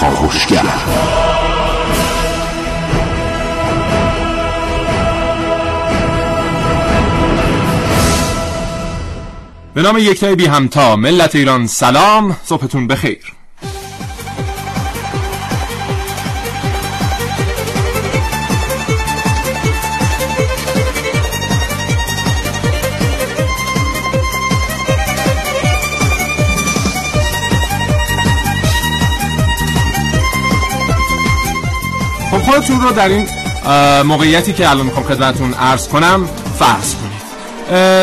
کاوشگر به نام یکتای بی همتا ملت ایران سلام صبحتون بخیر. خودتون رو در این موقعیتی که الان می‌خوام خدمتتون عرض کنم فرض کنید.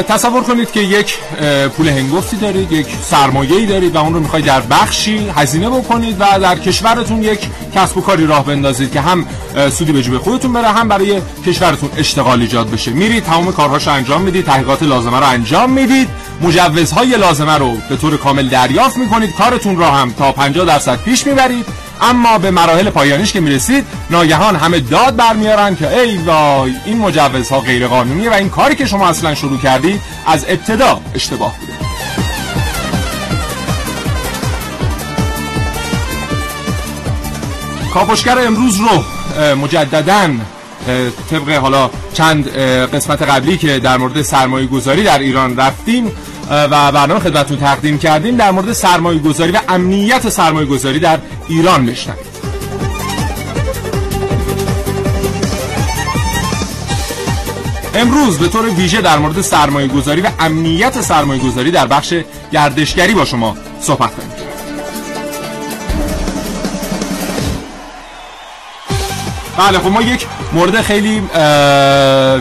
تصور کنید که یک پول هنگفتی دارید یک سرمایه‌ای دارید و اون رو می‌خواید در بخشی هزینه بکنید و در کشورتون یک کسب و کاری راه بندازید که هم سودی به جیب خودتون بره هم برای کشورتون اشتغال ایجاد بشه. میرید تمام کارهاشو انجام می‌دید تحقیقات لازمه رو انجام می‌دید مجوزهای لازمه رو به طور کامل دریافت می‌کنید کارتون را هم تا 50 درصد پیش می‌برید. اما به مراحل پایانیش که می‌رسید ناگهان همه داد برمیارن که ای وای این مجوزها غیر قانونیه و این کاری که شما اصلا شروع کردید از ابتدا اشتباه بوده. کاپشگر امروز رو مجدداً طبق حالا چند قسمت قبلی که در مورد سرمایه گذاری در ایران رفتیم و برنامه خدمتتون تقدیم کردیم در مورد سرمایه گذاری و امنیت سرمایه گذاری در ایران بشنوید امروز به طور ویژه در مورد سرمایه گذاری و امنیت سرمایه گذاری در بخش گردشگری با شما صحبت کنیم. بله خب ما یک مورد خیلی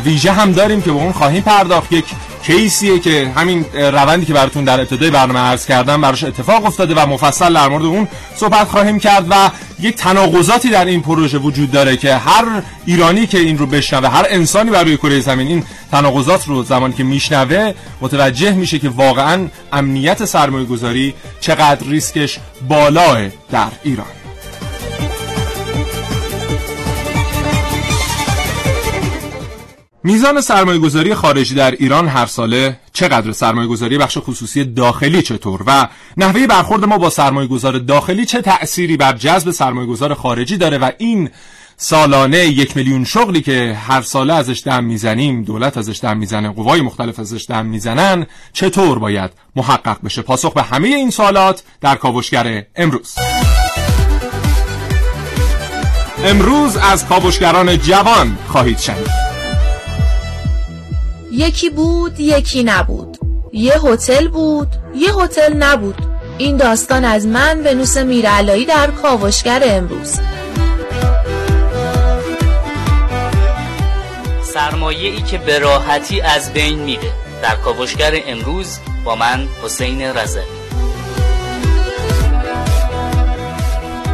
ویژه هم داریم که به اون خواهیم پرداخت. یک کیسیه که همین روندی که براتون در ابتدای برنامه عرض کردم براش اتفاق افتاده و مفصل در مورد اون صحبت خواهیم کرد و یک تناقضاتی در این پروژه وجود داره که هر ایرانی که این رو بشنوه هر انسانی بر روی کره زمین این تناقضات رو زمانی که میشنوه متوجه میشه که واقعا امنیت سرمایه گذاری چقدر ریسکش بالاه در ایران. میزان سرمایه گذاری خارجی در ایران هر ساله چقدر سرمایه گذاری بخش خصوصی داخلی چطور و نحوه برخورد ما با سرمایه گذار داخلی چه تأثیری بر جذب سرمایه گذار خارجی داره و این سالانه یک میلیون شغلی که هر ساله ازش دم می‌زنیم دولت ازش دم می‌زنه قوای مختلف ازش دم می‌زنن چطور باید محقق بشه؟ پاسخ به همه این سوالات در کاوشگر امروز. امروز از کاوشگران جوان خواهید شنید. یکی بود یکی نبود. یه هتل بود یه هتل نبود. این داستان از من ونوس میرعلایی در کاوشگر امروز. سرمایه ای که به راحتی از بین میره. در کاوشگر امروز با من حسین رزمی.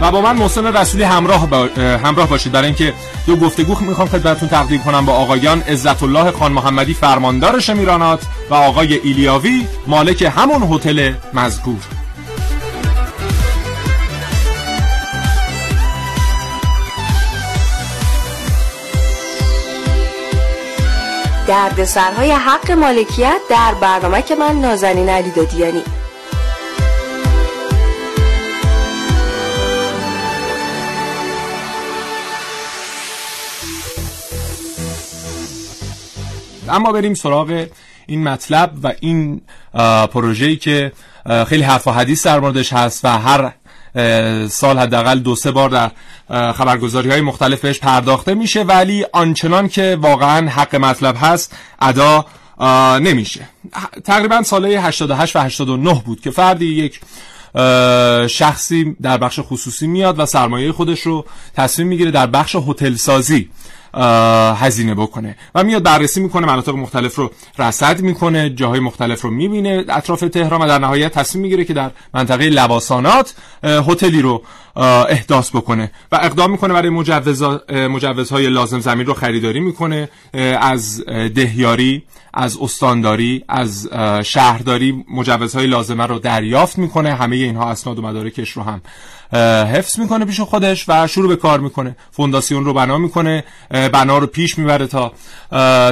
و با من محسن رسولی همراه, با... همراه باشید. برای اینکه دو گفتگو می‌خوام خدمتتون تقدیم کنم با آقایان عزت الله خان محمدی فرماندار شمیرانات و آقای ایلیاوی مالک همون هتل مذکور دردسرهای حق مالکیت در برنامه که من نازنین علی دادیانی اما بریم سراغ این مطلب و این پروژه‌ای که خیلی حرف و حدیث در موردش هست و هر سال حداقل دو سه بار در خبرگزاری های مختلف بهش پرداخته میشه ولی آنچنان که واقعا حق مطلب هست ادا نمیشه. تقریبا ساله 88 و 89 بود که فردی یک شخصی در بخش خصوصی میاد و سرمایه خودش رو تصمیم می‌گیره در بخش هتل سازی هزینه بکنه. و میاد بررسی می‌کنه مناطق مختلف رو رصد می‌کنه جاهای مختلف رو می‌بینه اطراف تهران و در نهایت تصمیم می‌گیره که در منطقه لواسانات هتلی رو احداث بکنه و اقدام می‌کنه برای مجوزهای لازم زمین رو خریداری می‌کنه از دهیاری از استانداری از شهرداری مجوزهای لازمه رو دریافت می‌کنه. همه اینها اسناد و مدارکش رو هم حفظ می‌کنه پیش خودش و شروع به کار می‌کنه. فونداسیون رو بنا می‌کنه بنا رو پیش می‌بره تا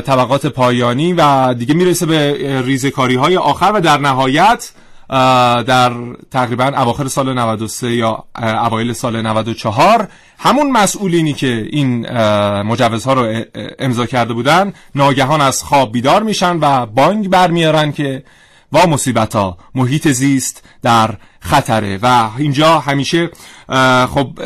طبقات پایانی و دیگه می‌رسه به ریزکاری های آخر و در نهایت در تقریبا اواخر سال 93 یا اوایل سال 94 همون مسئولینی که این مجوزها رو امضا کرده بودن ناگهان از خواب بیدار میشن و بانگ برمیارن که وا مصیبت ها محیط زیست در خطره. و اینجا همیشه خب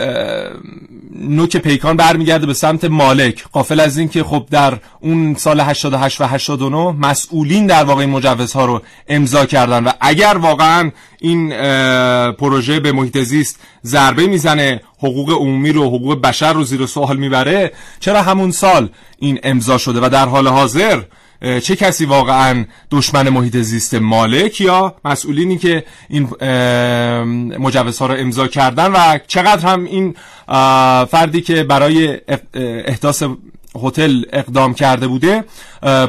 نوک پیکان برمیگرده به سمت مالک. قافل از این که خب در اون سال 88 و 89 مسئولین در واقع این مجوزها رو امضا کردن. و اگر واقعا این پروژه به محیط زیست ضربه می‌زنه حقوق عمومی رو حقوق بشر رو زیر سوال می‌بره چرا همون سال این امضا شده؟ و در حال حاضر چه کسی واقعا دشمن محیط زیست مالک یا مسئولینی که این مجوزها رو امضا کردن و چقدر هم این فردی که برای احداث هتل اقدام کرده بوده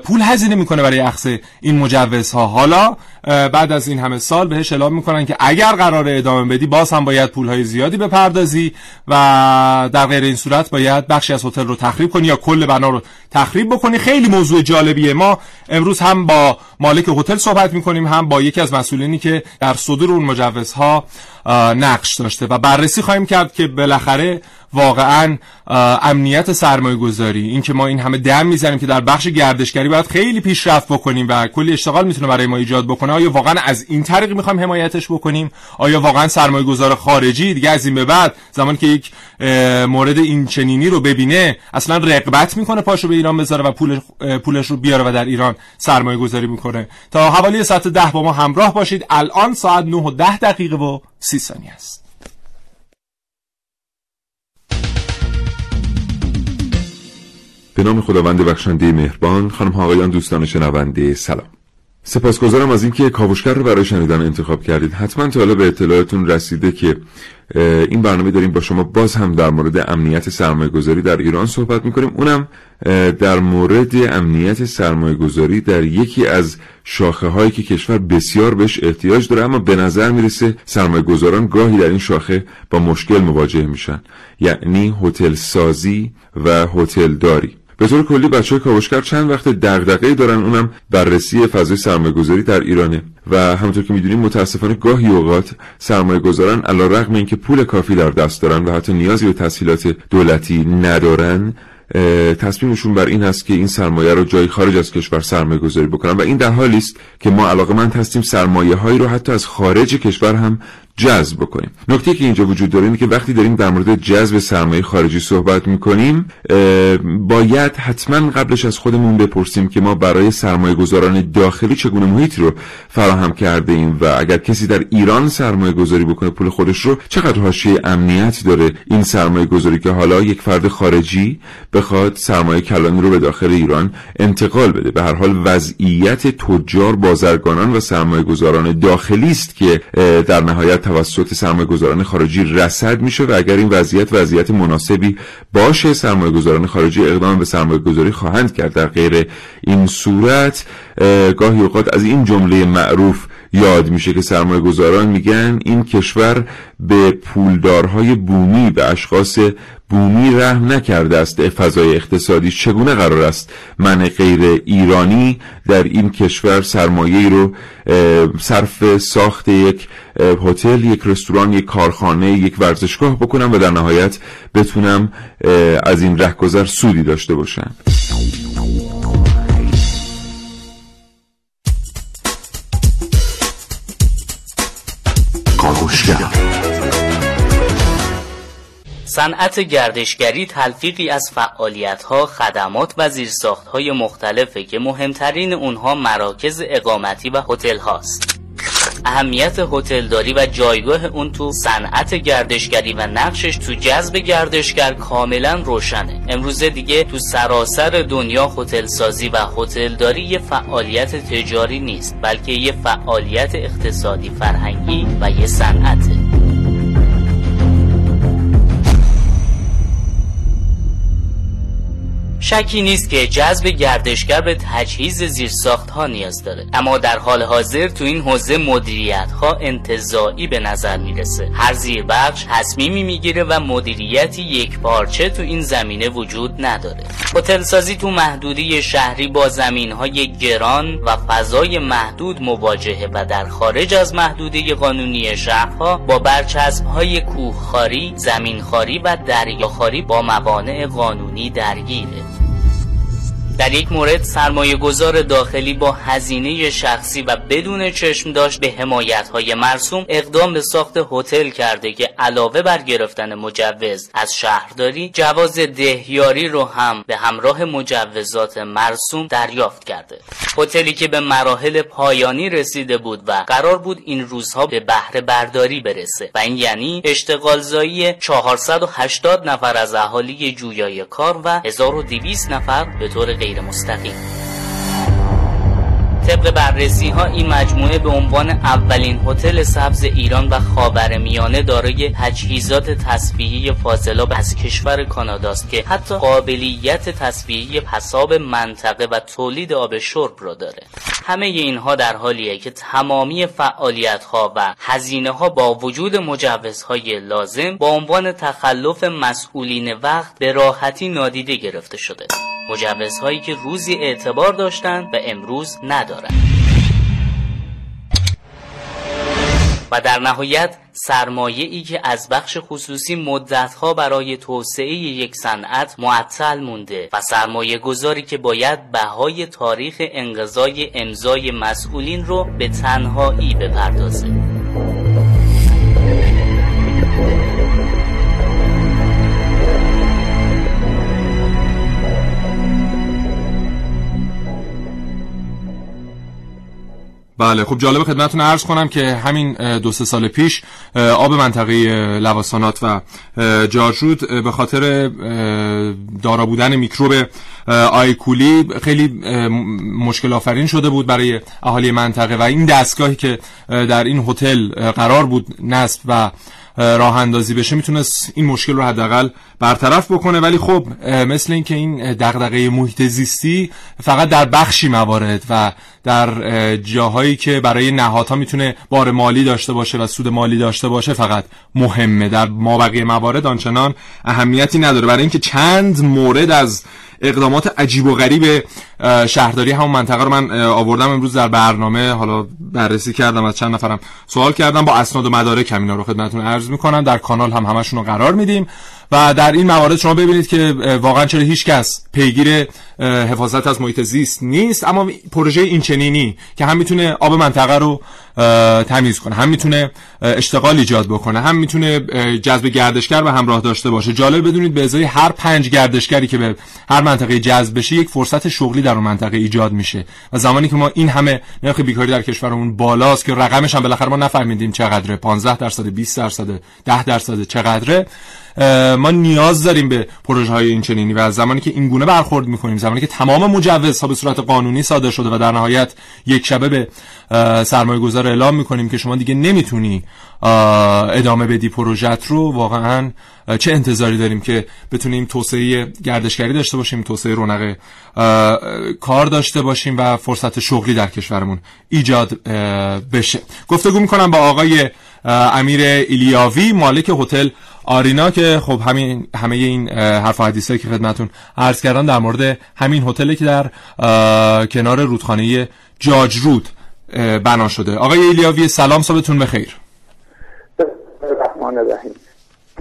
پول هزینه می‌کنه برای اخذ این مجوزها. حالا بعد از این همه سال بهش اعلام می‌کنن که اگر قرار ادامه بدی باز هم باید پولهای زیادی بپردازی و در غیر این صورت باید بخشی از هتل رو تخریب کنی یا کل بنا رو تخریب بکنی. خیلی موضوع جالبیه. ما امروز هم با مالک هتل صحبت می‌کنیم هم با یکی از مسئولینی که در صدور اون مجوزها نقش داشته و بررسی خواهیم کرد که بالاخره واقعا امنیت سرمایه گذاری این که ما این همه دم می‌زنیم که در بخش گردشگری باید خیلی پیشرفت بکنیم و کلی اشتغال می‌تونه برای ما ایجاد بکنه آیا واقعا از این طریق می‌خوایم حمایتش بکنیم؟ آیا واقعا سرمایه گذار خارجی؟ دیگه از این به بعد زمان که یک مورد این چنینی رو ببینه اصلا رقبت می‌کنه پاشو به ایران بذاره و پول پولش رو بیاره و در ایران سرمایه گذاری می‌کنه. تا حوالی ساعت ده با ما همراه باشید. الان ساعت 9 و 10 دقیقه و 30 ثانیه است. به نام خداوند بخشنده مهربان خانم ها آقایان دوستان شنونده سلام. سپاسگزارم از اینکه کاوشگر رو برای شنیدن انتخاب کردید. حتما تا حالا به اطلاعاتون رسیده که این برنامه داریم با شما باز هم در مورد امنیت سرمایه گذاری در ایران صحبت می‌کنیم. اونم در مورد امنیت سرمایه گذاری در یکی از شاخه هایی که کشور بسیار بهش احتیاج داره اما به نظر می‌رسه سرمایه گذاران گاهی در این شاخه با مشکل مواجه میشن. یعنی هتل سازی و هتل داری به طور کلی بچه کاوشگر چند وقت دغدغه‌ای دارن اونم بررسی فضای سرمایه‌گذاری در ایرانه. و همونطور که می‌دونیم متاسفانه گاهی اوقات سرمایه گذاران علا رقم اینکه پول کافی در دست دارن و حتی نیازی به تسهیلات دولتی ندارن تصمیمشون بر این است که این سرمایه رو جای خارج از کشور سرمایه گذاری بکنن و این در حالی است که ما علاقه من هستیم سرمایه هایی رو حتی از خارج کشور هم جذب بکنیم. نکته که اینجا وجود داره اینه که وقتی داریم در مورد جذب سرمایه خارجی صحبت می‌کنیم باید حتما قبلش از خودمون بپرسیم که ما برای سرمایه گذاران داخلی چگونه محیطی رو فراهم کرده ایم و اگر کسی در ایران سرمایه گذاری بکنه پول خودش رو چقدر حاشیه امنیت داره این سرمایه گذاری که حالا یک فرد خارجی بخواد سرمایه کلانی رو به داخل ایران انتقال بده. به هر حال وضعیت تجار بازرگانان و سرمایه گذاران داخلی است که در نهایت توسط سرمایه گذاران خارجی رسد میشه و اگر این وضعیت وضعیت مناسبی باشه سرمایه گذاران خارجی اقدام به سرمایه گذاری خواهند کرد. در غیر این صورت گاهی اوقات از این جمله معروف یاد میشه که سرمایه گذاران میگن این کشور به پولدارهای بومی به اشخاص بومی رحم نکرده است. فضای اقتصادی چگونه قرار است؟ من غیر ایرانی در این کشور سرمایه رو صرف ساخت یک هتل یک رستوران یک کارخانه یک ورزشگاه بکنم و در نهایت بتونم از این رهگذر سودی داشته باشم. صنعت گردشگری تلفیقی از فعالیت‌ها، خدمات و زیرساخت‌های مختلفه که مهمترین اونها مراکز اقامتی و هتل هاست. اهمیت هتلداری و جایگاه اون تو صنعت گردشگری و نقشش تو جذب گردشگر کاملا روشنه امروزه دیگه تو سراسر دنیا هتل سازی و هتلداری یه فعالیت تجاری نیست بلکه یه فعالیت اقتصادی فرهنگی و یه صنعته شکی نیست که جذب گردشگر به تجهیز زیرساخت ها نیاز داره. اما در حال حاضر تو این حوزه مدیریت ها انتظاعی به نظر می‌رسه. هر زیربخش تصمیمی می‌گیره و مدیریتی یک پارچه تو این زمینه وجود نداره. هتل سازی تو محدودی شهری با زمین های گران و فضای محدود مواجهه و در خارج از محدوده قانونی شهرها با برچسب های کوهخاری، زمینخواری و دریاخواری با موانع قانونی درگیره. در یک مورد سرمایه گذار داخلی با هزینه شخصی و بدون چشم داشت به حمایت های مرسوم اقدام به ساخت هتل کرده که علاوه بر گرفتن مجوز از شهرداری جواز دهیاری رو هم به همراه مجوزات مرسوم دریافت کرده. هتلی که به مراحل پایانی رسیده بود و قرار بود این روزها به بهره برداری برسه و این یعنی اشتغالزایی 480 نفر از اهالی جویای کار و 1200 نفر به طور غیر مستقیم. طبق بررسی ها این مجموعه به عنوان اولین هتل سبز ایران و خاورمیانه دارای تجهیزات تصفیه فاضلاب از کشور کاناداست که حتی قابلیت تصفیه پساب منطقه و تولید آب شرب را داره. همه اینها در حالیه که تمامی فعالیت ها و هزینه ها با وجود مجوزهای لازم با عنوان تخلف مسئولین وقت به راحتی نادیده گرفته شده. مجوزهایی که روزی اعتبار داشتند و امروز ندارند. و در نهایت سرمایه ای که از بخش خصوصی مدتها برای توسعه یک صنعت معطل مونده و سرمایه گذاری که باید بهای تاریخ انقضای امضای مسئولین رو به تنهایی بپردازه. بله خب جالب خدمتتون عرض کنم که همین دو سه سال پیش آب منطقه لواسانات و جارجود به خاطر دارا بودن میکروب آیکولی خیلی مشکل آفرین شده بود برای اهالی منطقه و این دستگاهی که در این هتل قرار بود نصب و راه اندازی بشه می‌تونست این مشکل رو حداقل برطرف بکنه. ولی خب مثل اینکه این دغدغه محیط زیستی فقط در بخشی موارد و در جاهایی که برای نهادها می‌تونه بار مالی داشته باشه و سود مالی داشته باشه فقط مهمه. در مابقی موارد آنچنان اهمیتی نداره. برای اینکه چند مورد از اقدامات عجیب و غریب شهرداری همون منطقه رو من آوردم امروز در برنامه. حالا بررسی کردم از چند نفرم سوال کردم. با اسناد و مدارک همینا رو خدمتتون عرض می‌کنم. در کانال هم همشون رو قرار میدیم. و در این موارد شما ببینید که واقعا چرا هیچ کس پیگیر حفاظت از محیط زیست نیست اما پروژه این چنینی که هم می‌تونه آب منطقه رو تمیز کنه هم می‌تونه اشتغال ایجاد بکنه هم می‌تونه جذب گردشگر به همراه داشته باشه. جالب بدونید به ازای هر پنج گردشگری که به هر منطقه جذب بشه یک فرصت شغلی در اون منطقه ایجاد میشه. و زمانی که ما این همه نرخ بیکاری در کشورمون بالاست که رقمش هم بالاخره ما نفهمیدیم چقدره 15 درصد 20 درصد 10 درصد چقدره ما نیاز داریم به پروژه های این چنینی و زمانی که این گونه برخورد می‌کنیم زمانی که تمام مجوزها به صورت قانونی صادر شده و در نهایت یک شبه به سرمایه گذار اعلام می‌کنیم که شما دیگه نمی‌تونی ادامه بدی پروژت رو. واقعا چه انتظاری داریم که بتونیم توسعه گردشگری داشته باشیم توسعه رونق کار داشته باشیم و فرصت شغلی در کشورمون ایجاد بشه. گفتگو می‌کنم با آقای امیر ایلیاوی مالک هتل آرینا که خب همین همه این حرف و حدیثایی که خدمتون عرض کردم در مورد همین هتلی که در کنار رودخانه جاج رود بنا شده. آقای ایلیاوی سلام صبحتون بخیر. رحمان الرحیم.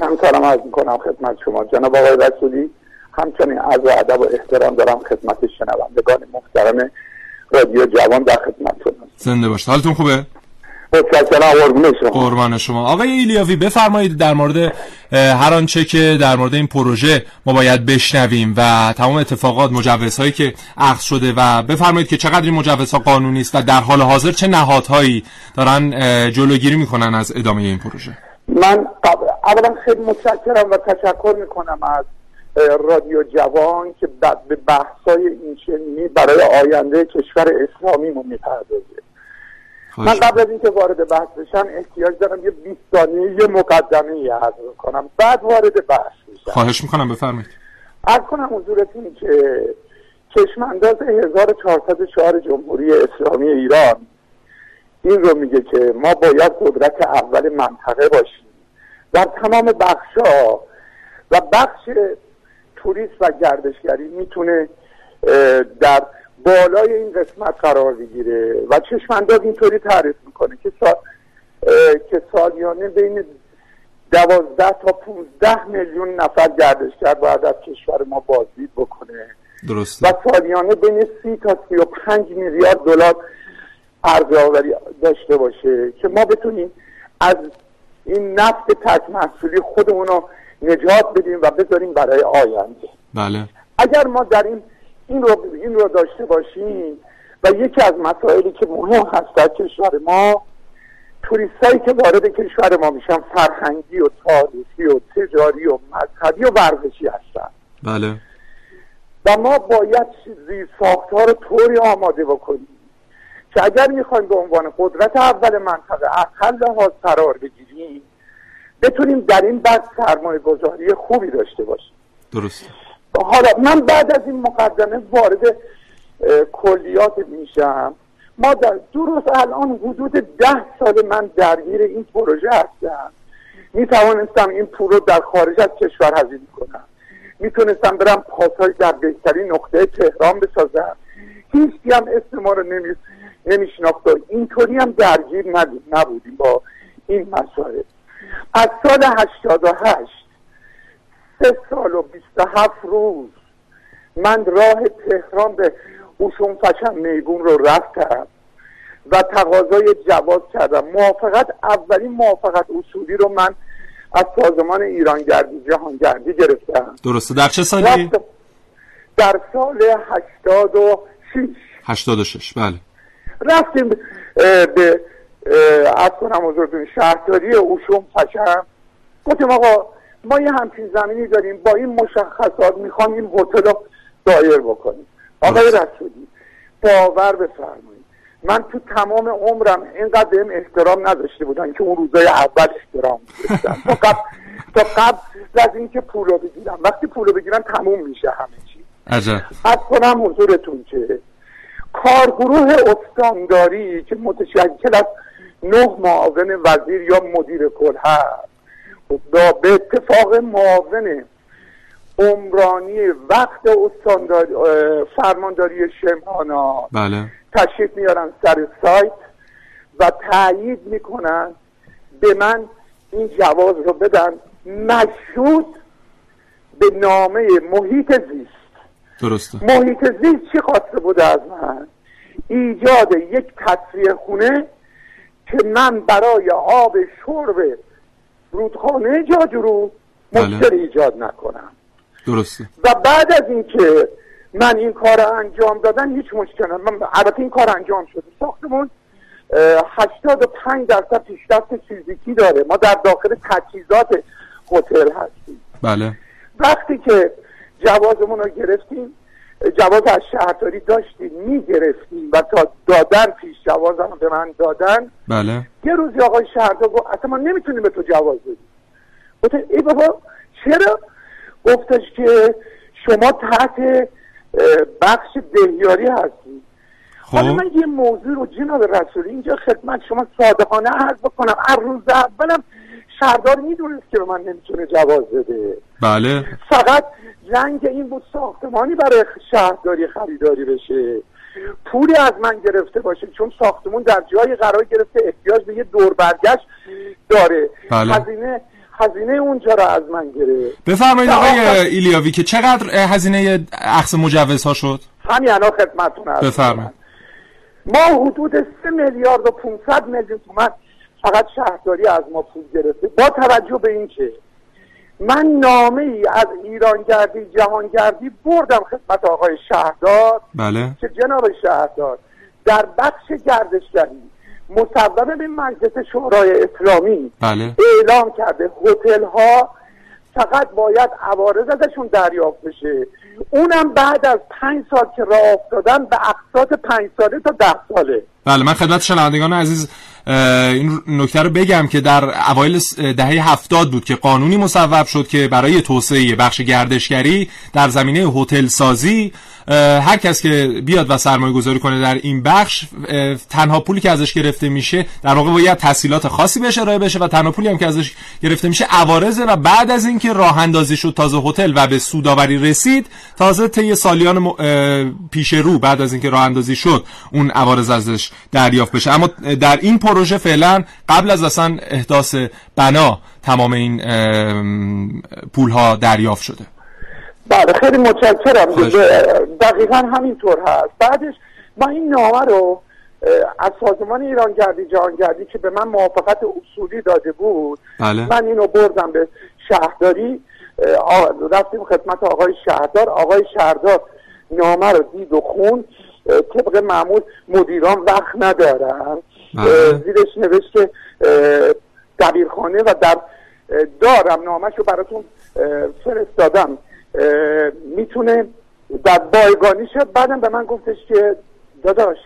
هم سلام عرض می‌کنم خدمت شما. جناب آقای رسولی همچنین از و ادب و احترام دارم خدمت شنوندگان محترم رادیو جوان در خدمتتون. زنده باشید. حالتون خوبه؟ قربان شما. آقای ایلیاوی بفرمایید در مورد هر آنچه که در مورد این پروژه ما باید بشنویم و تمام اتفاقات مجوزهایی که اخذ شده و بفرمایید که چقدر این مجوزها قانونی است و در حال حاضر چه نهادهایی دارن جلوگیری می‌کنن از ادامه این پروژه. من اولا خیلی متشکرم و تشکر می‌کنم از رادیو جوان که به بحثای این برای آینده کشور اسلامی می‌پردازه. من قبل از اینکه وارد بحث بشم احتیاج دارم یه 20 ثانیه یه مقدمه ای عرض کنم بعد وارد بحث میشم. خواهش می‌کنم بفرمایید. از کنم حضورتون که چشمانداز 1404 جمهوری اسلامی ایران این رو میگه که ما باید قدرت اول منطقه باشیم. در تمام بخشا و بخش توریست و گردشگری می‌تونه در بالای این قسمت قرار بگیره و چشمانداز اینطوری تعریف می‌کنه که سال که سالیانه بین دوازده تا 15 میلیون نفر گردشگر باید از کشور ما بازدید بکنه. درسته. و سالیانه بین سی تا سی و پنج میلیارد دلار ارزآوری داشته باشه که ما بتونیم از این نفت تک محصولی خودمون رو نجات بدیم و بذاریم برای آینده. بله. اگر ما در این این رو, این رو داشته باشیم و یکی از مسائلی که مهم هست در کشور ما توریستایی که وارد کشور ما میشن فرهنگی و تاریخی و تجاری و مذهبی و ورزشی هستن. بله. و ما باید زیر ها رو طوری آماده بکنیم که اگر می‌خوایم به عنوان قدرت اول منطقه اقل ها قرار بگیریم بتونیم در این بحث سرمایه گذاری خوبی داشته باشیم. درست حالا من بعد از این مقدمه وارد کلیات میشم. ما در درست الان حدود ده سال من درگیر این پروژه هستم. می توانستم این پول رو در خارج از کشور هزینه کنم. می‌تونستم برم پاساژ در بهترین نقطه تهران بسازم. هیچ هم اسم ما رو نمی... نمیشناخت و اینطوری هم درگیر نبودیم با این مسائل. از سال 88 سه سال و 27 روز من راه تهران به اوشون فشن میگون رو رفتم و تقاضای جواز کردم. موافقت اولین موافقت اصولی رو من از سازمان ایرانگردی جهانگردی گرفتم. درسته. در چه سالی؟ در سال 86 86 بله. رفتیم به از کنم حضورتون شهرداری اوشون پشم گفتیم آقا ما یه همچین زمینی داریم با این مشخصات می‌خوام این هتل رو دایر بکنیم. آقای رسولی باور بفرمایید. من تو تمام عمرم اینقدر بهم احترام نداشته بودن که اون روزای اول احترام داشتن تا قبل تا قبل از اینکه پول رو بگیرم. وقتی پول رو بگیرم تموم میشه همه چی. از کنم حضورتون که کارگروه استانداری که متشکل از نه معاون وزیر یا مدیر کل هست. به اتفاق معاون عمرانی وقت استانداری فرمانداری شمانا بله. تشریف میارن سر سایت و تایید می‌کنن به من این جواز رو بدن مشروط به نامه محیط زیست. درسته. محیط زیست چی خواسته بوده از من؟ ایجاد یک تصفیه خونه که من برای آب شرب رودخانه جاجورو مشکل بله. ایجاد نکنم. درسته. و بعد از اینکه من این کار انجام دادن هیچ مشکل من البته این کار انجام شده. ساختمون 85 درصد پیشرفت فیزیکی داره. ما در داخل تجهیزات هتل هستیم. بله. وقتی که جوازمون رو گرفتیم جواز از شهرداری داشتیم می‌گرفتیم و تا دادن پیش جوازم به من دادن. بله. یه روزی آقای شهردار گفت اصلا ما نمی‌تونیم به تو جواز بدیم. گفتم ای بابا چرا؟ گفتش که شما تحت بخش دهیاری هستی خب. حالا من یه موضوع رو جناب رسولی اینجا خدمت شما صادقانه عرض بکنم. از روز اولم شهردار می‌دونست که به من نمی‌تونه جواز بده. بله. فقط جنگ این بود ساختمانی برای شهرداری خریداری بشه. پولی از من گرفته باشه چون ساختمون در جایی قرار گرفته احتیاج به یه دور برگشت داره. بله. هزینه هزینه اونجا رو از من گرفت. بفرمایید آقای ایلیاوی که چقدر هزینه اخص مجوزها شد؟ همین الان خدمتتون بفرمایید. ما حدود 3 میلیارد و 500 میلیون تومن فقط شهرداری از ما پول گرفته. با توجه به اینکه من نامه ای از ایرانگردی جهانگردی بردم خدمت آقای شهردار بله. که جناب شهردار در بخش گردشگری مصوبه به مجلس شورای اسلامی بله. اعلام کرده هتل ها فقط باید عوارض ازشون دریافت بشه. اونم بعد از پنج سال که راه افتادن به اقساط پنج ساله تا ده ساله. بله من خدمت شنوندگان عزیز این نکته رو بگم که در اوایل دهه هفتاد بود که قانونی مصوب شد که برای توسعه بخش گردشگری در زمینه هتل سازی هر کس که بیاد و سرمایه گذاری کنه در این بخش تنها پولی که ازش گرفته میشه در واقع باید تسهیلات خاصی بهش ارائه بشه و تنها پولی هم که ازش گرفته میشه عوارضه و بعد از اینکه راه اندازی شد تازه هتل و به سوداوری رسید تازه طی سالیان پیش رو بعد از اینکه راه اندازی شد اون عوارض ازش دریافت بشه. اما در این پروژه فعلا قبل از اصلا احداث بنا تمام این پول ها دریافت شده. بله خیلی متشکرم. دقیقا همینطور هست. بعدش ما این نامه رو از سازمان ایرانگردی جهانگردی که به من موافقت اصولی داده بود بله. من اینو بردم به شهرداری. رفتیم خدمت آقای شهردار. آقای شهردار نامه رو دید و خون طبق معمول مدیران وقت ندارن. زیرش نوشت که دبیرخانه و در دارم نامش رو براتون فرستادم. می‌تونه در بایگانی شد. بعدم به من گفتش که داداش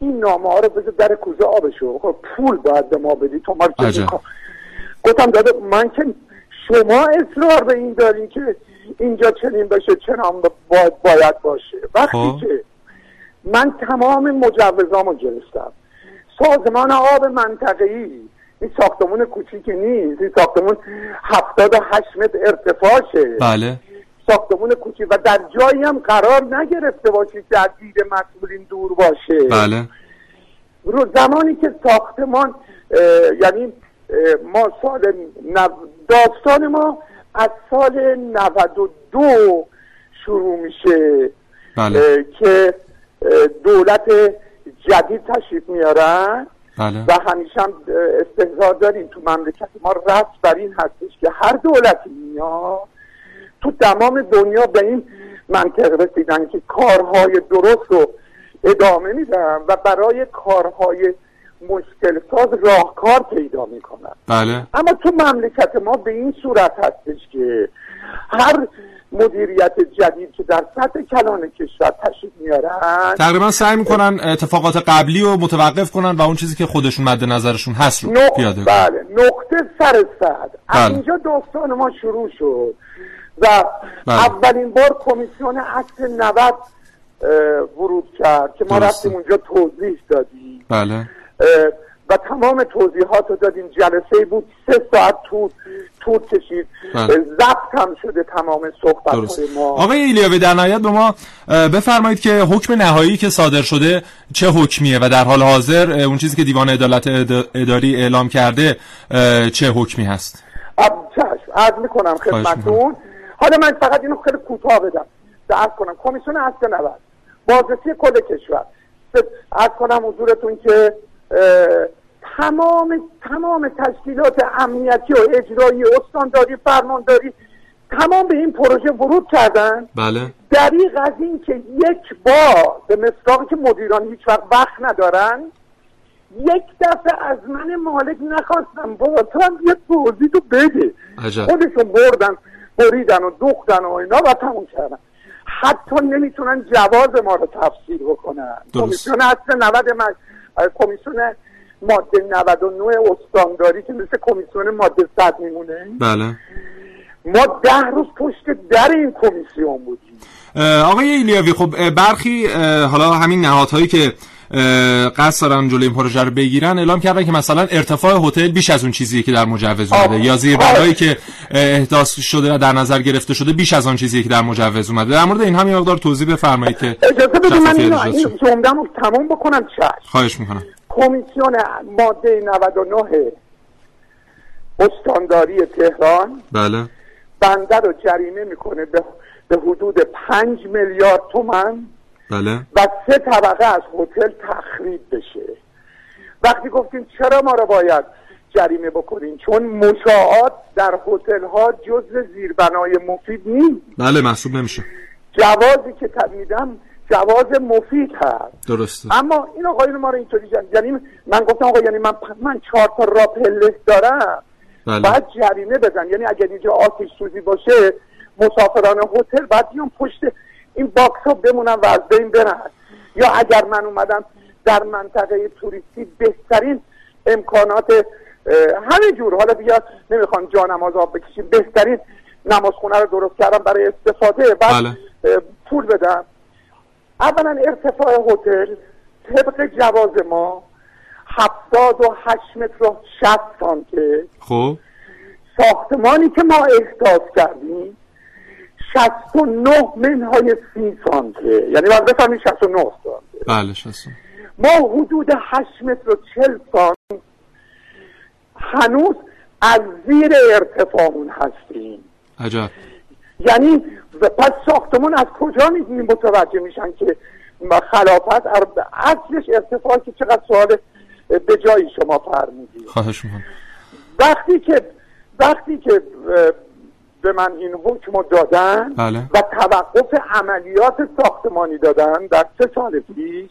این نامه ها رو بذار در کوزه آبشو. خب پول باید به ما بدی. تو ما گفتم دادا من که شما اصرار به این دارین که اینجا چنین بشه چنان باید, باید باشه. وقتی خب. که من تمام مجوزامو گرفتم سازمان آب منطقه‌ای. این ساختمون کوچیکی نیست. این ساختمون هفتاد و هشت متر ارتفاعشه. بله. ساختمون کوچیک و در جایی هم قرار نگرفته باشید که از دید مسئولین دور باشه. بله. رو زمانی که ساختمان یعنی ما سال داستان ما از سال 92 شروع میشه. بله. که دولت جدید تشریف میارن بله. و همیشه هم استهزار داریم تو مملکت ما رفت بر این هستش که هر دولتی میاد تو تمام دنیا به این منطق رسیدن که کارهای درست رو ادامه میدن و برای کارهای مشکل ساز راهکار پیدا می‌کنن بله. اما تو مملکت ما به این صورت هستش که هر مدیریت جدید که در سطح کلان کشور تشریف میارن. تقریبا سعی می‌کنن اتفاقات قبلی رو متوقف کنن و اون چیزی که خودشون مد نظرشون هست رو پیاده بله نقطه سر صد. از بله. اینجا داستان ما شروع شد و بله. اولین بار کمیسیون اصل 90 ورود کرد که ما رفتیم اونجا توضیح دادیم. بله. و تمام توضیحات رو دادیم. جلسه بود. سه ساعت طول طول کشید. بله. ضبط هم شده تمام صحبت ما. آقای ایلیاوی در نهایت به ما بفرمایید که حکم نهایی که صادر شده چه حکمیه و در حال حاضر اون چیزی که دیوان عدالت اداری اعلام کرده چه حکمی هست؟ چشم. عرض می‌کنم خدمتون. حالا من فقط اینو خیلی کوتاه بدم. درد کنم. کمیسیون اصل 90 بازرسی کل کشور. از کنم حضورتون که تمام تمام تشکیلات امنیتی و اجرایی استانداری فرمانداری تمام به این پروژه ورود کردن؟ بله. دریغ از این که یک بار به مصداقی که مدیران هیچ وقت وقت ندارن یک دفعه از من مالک نخواستم بابا تو هم یه توضیح تو بده. خودشون بردن بریدن و دوختن و اینا و تموم کردن. حتی نمی‌تونن جواز ما رو تفسیر بکنن. کمیسیون اصل 90 من کمیسیون ماده 99 استانداری که مثل کمیسیون ماده 100 میمونه. بله. ما ده روز پشت در این کمیسیون بودیم. آقای ایلیاوی خب برخی حالا همین نهادهایی که قصد دارن جلوی این پروژه رو بگیرن اعلام کردن که مثلا ارتفاع هتل بیش از اون چیزی که در مجوز اومده. یا زیربنایی که احداث شده و در نظر گرفته شده بیش از آن چیزی که در مجوز اومده. در مورد این هم مقدار توضیح بفرمایید که اجازه بدید من این جمله‌مو تموم بکنم چش خواهش می‌کنم. کمیسیون ماده 99 استانداری تهران بله. بنده رو جریمه می‌کنه به به حدود 5 میلیارد تومن بله. و سه طبقه از هتل تخریب بشه. وقتی گفتیم چرا ما رو باید جریمه بکنیم چون مشاعات در هتل ها جزء زیربنای مفید نیست. بله محسوب نمیشه. جوازی که میدم جواز مفید هست. درسته. اما این آقایون ما رو اینطوری یعنی من گفتم آقا یعنی من من چهار تا راه پله دارم. بله. بعد جریمه بزن. یعنی اگر اینجا آتش سوزی باشه مسافران هتل بعد بیان پشت این box ها بمونن و از بین برن. یا اگر من اومدم در منطقه توریستی بهترین امکانات همه جور. حالا بیا نمی‌خوام جا نماز آب بکشیم بهترین نمازخونه رو درست کردم برای استفاده. بعد بله. پول بدم. اولا ارتفاع هتل طبق جواز ما هفتاد و هشت متر و شست سانته خب. ساختمانی که ما احداث کردیم شست و نه منهای سی سانته یعنی باید بفهمید شست و نه سانته بله شستون ما حدود هشت متر و چل سانت هنوز از زیر ارتفاعمون هستیم. عجب. یعنی پس ساختمون از کجا می‌دونیم متوجه میشن که خلافت اصلش ارتفاع که چقدر سوال به جایی شما فرمودید خواهش می‌کنم. وقتی که وقتی که به من این حکم رو دادن بله. و توقف عملیات ساختمانی دادن در سه سال پیش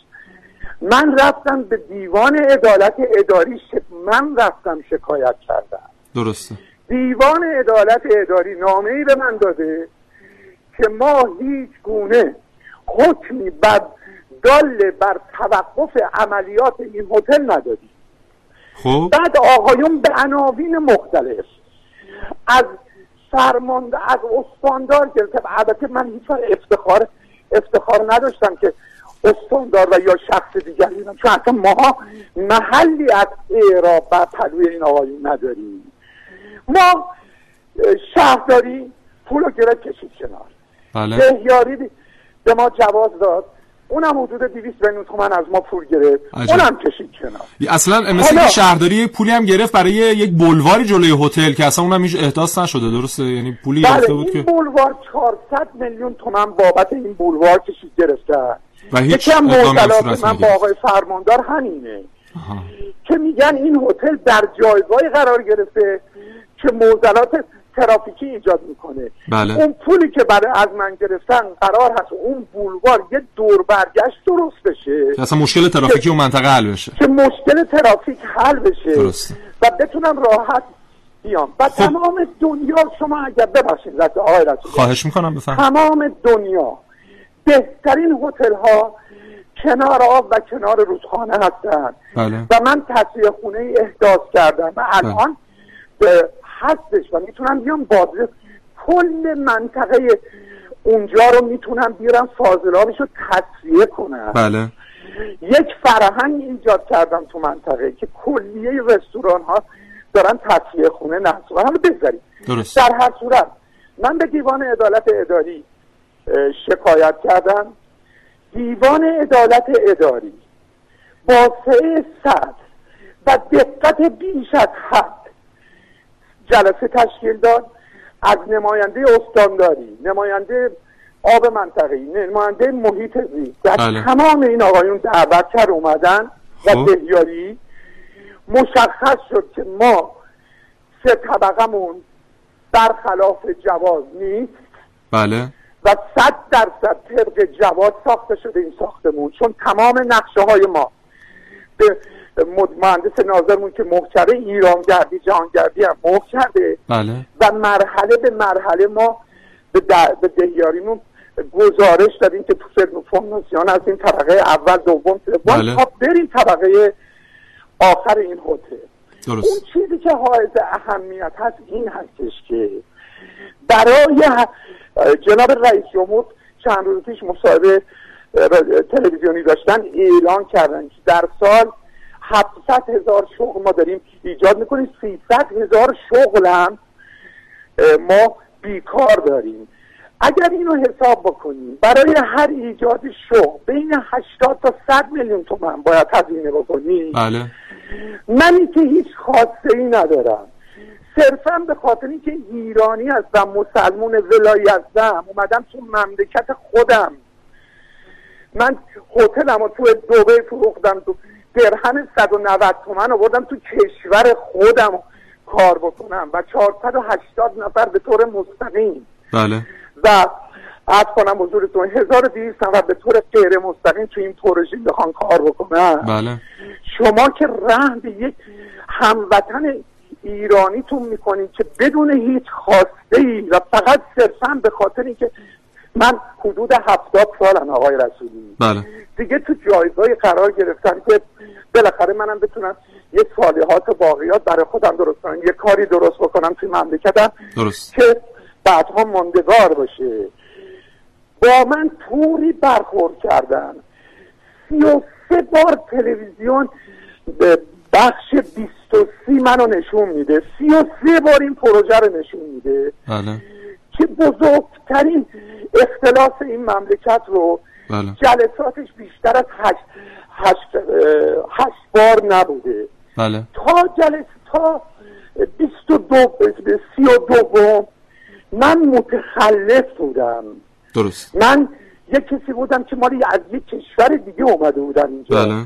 من رفتم به دیوان عدالت اداری ش... من رفتم شکایت کردم. درسته. دیوان عدالت اداری نامه ای به من داده که ما هیچ گونه حکمی بر دال بر توقف عملیات این هتل ندادیم خب. بعد آقایون به عناوین مختلف از فرمانده از استاندار گرفته البته من هیچ افتخار افتخار نداشتم که استاندار و یا شخص دیگری چون اصلا ما محلی از اعراب بر پلوی این آقایون نداریم. ما شهرداری پول رو گرفت کشید کنار. بله. به ما جواز داد. اونم حدود 200 میلیون تومن از ما پول گرفت. عجب. اونم کشید کنار. اصلا مثل حالا- شهرداری پولی هم گرفت برای یک بلواری جلوی هتل که اصلا اونم هیچ احداث نشده. درسته؟ یعنی پولی بله گرفته بود این که بولوار 400 میلیون تومن بابت این بولوار کشید گرفت کرد و هیچ هم من با. آقای فرماندار همینه. آها. که میگن این هتل در جایگاهی قرار گرفته. که معضلات ترافیکی ایجاد می‌کنه. بله. اون پولی که برای از من گرفتن قرار هست اون بولوار یه دور برگشت درست بشه. که اصلا مشکل ترافیکی اون منطقه حل بشه. که مشکل ترافیک حل بشه. درسته. و بتونم راحت بیام. و تمام دنیا شما اگر ببخشید رد آقای رسول خواهش می‌کنم بفهم تمام دنیا. بهترین هتل ها کنار آب و کنار رودخانه هستن. بله. و من تصویه خونه احداث کردم. و الان به هستش و می‌تونم بیام بازه کل منطقه اونجا رو می‌تونم بیارم فاضلابش رو تصویه کنم. بله. یک فرهنگ ایجاد کردم تو منطقه که کلیه رستوران ها دارن تصفیه خونه نصب حالا بگذاریم. درست. در هر صورت من به دیوان عدالت اداری شکایت کردم. دیوان عدالت اداری با سه صد و دقت بیش از حد جلسه تشکیل داد از نماینده استانداری نماینده آب منطقی نماینده محیط زیست در بله. تمام این آقایون دعوت کرد اومدن و خب. بهیاری مشخص شد که ما سه طبقمون برخلاف جواز نیست بله و صد درصد طبق جواز ساخته شده این ساختمون چون تمام نقشه های ما به مهندس ناظرمون که محکره ایرانگردی جهانگردی هم مهر کرده. بله. و مرحله به مرحله ما به, به دهیاریمون گزارش دادیم که تو فرم فونداسیون از این طبقه اول دوم سوم. بله. تا بریم طبقه آخر این هتل. اون درست چیزی که حائز اهمیت هست این هستش که برای جناب رئیس جمهور چند روز پیش مصاحبه تلویزیونی داشتن اعلان کردن که در سال 700 هزار شغل ما داریم ایجاد می‌کنیم. 300 هزار شغل هم ما بیکار داریم. اگر اینو حساب بکنیم برای هر ایجاد شغل بین 80 تا 100 میلیون تومن باید هزینه بکنیم. بله. منی که هیچ خاصه ای ندارم. صرفا به خاطر اینکه ایرانی هستم مسلمون ولایی هستم اومدم تو مملکت خودم. من هتلم رو تو دوبه فروختم تو درهم 190 تومن آوردم تو کشور خودم کار بکنم و 480 نفر به طور مستقیم. بله. و عرض کنم حضورتون 1200 نفر به طور غیر مستقیم تو این پروژه بخوان کار بکنن. بله. شما که رحم به یک هموطن ایرانیتون می‌کنید که بدون هیچ خواسته ای و فقط صرفا به خاطر اینکه من حدود هفتاد سالم آقای رسولی. بله. دیگه تو جایگاهی قرار گرفتم که بالاخره منم بتونم یه صالحات و باقیات برای خودم درست کنم. یه کاری درست بکنم توی مملکتم درست. که بعدها ماندگار باشه. با من طوری برخورد کردن. سی و سه بار تلویزیون به بخش 23 منو نشون میده. سی و سه بار این پروژه رو نشون میده. بله. که بزرگترین اختلاس این مملکت رو بله. جلساتش بیشتر از هشت, هشت, هشت بار نبوده. بله. تا جلسه تا بیست و دو سی و دوم من متخلف بودم. درست. من یک کسی بودم که مالی از یک کشور دیگه اومده بودم اینجا. بله.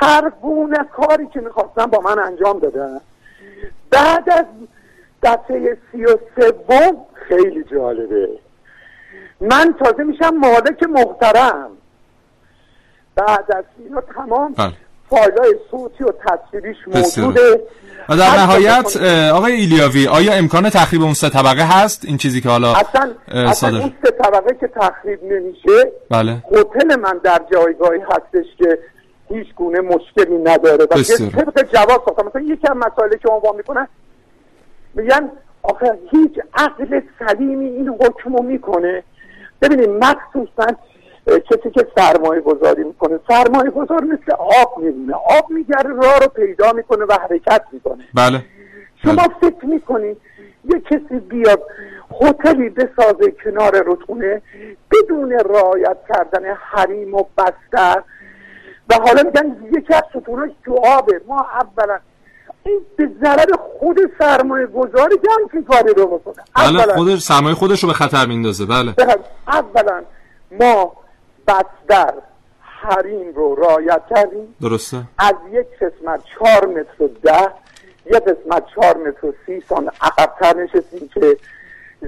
ترگونه کاری که می‌خواستم با من انجام دادن. بعد از دفعه سی و سوم خیلی جالبه. من تازه میشم مالک محترم. بعد از اینا تمام بله. فایلای صوتی و تصویریش. موجوده. و در نهایت آقای ایلیاوی آیا امکان تخریب اون سه طبقه هست؟ این چیزی که حالا اصلا اصلا اون سه طبقه که تخریب نمیشه بله. هتل من در جایگاهی هستش که هیچ گونه مشکلی نداره. و. طبق جواز ساختم. مثلا یکی از مسائلی که عنوان می‌کنن میگن آخه هیچ عقل سلیمی این حکم رو می‌کنه. ببینید مخصوصا کسی که سرمایه گذاری می‌کنه. سرمایه گذار مثل آب میمونه. آب میگره راه رو پیدا می‌کنه و حرکت می‌کنه. بله. شما بله. فکر می‌کنید یه کسی بیاد هتلی بسازه کنار رودخونه بدون رعایت کردن حریم و بستر و حالا میگن یکی از ستوناش تو آبه ما اولا به ضرر خود سرمایه گذاری که همچین کاری رو بکنه؟ بله اولا خود سرمایه خودش رو به خطر میندازه بله. بخاطر- اولا ما بستر حریم رو رعایت کردیم. درسته. از یک قسمت چهار متر و ده یک قسمت چهار متر و سی سان عقبتر نشستیم که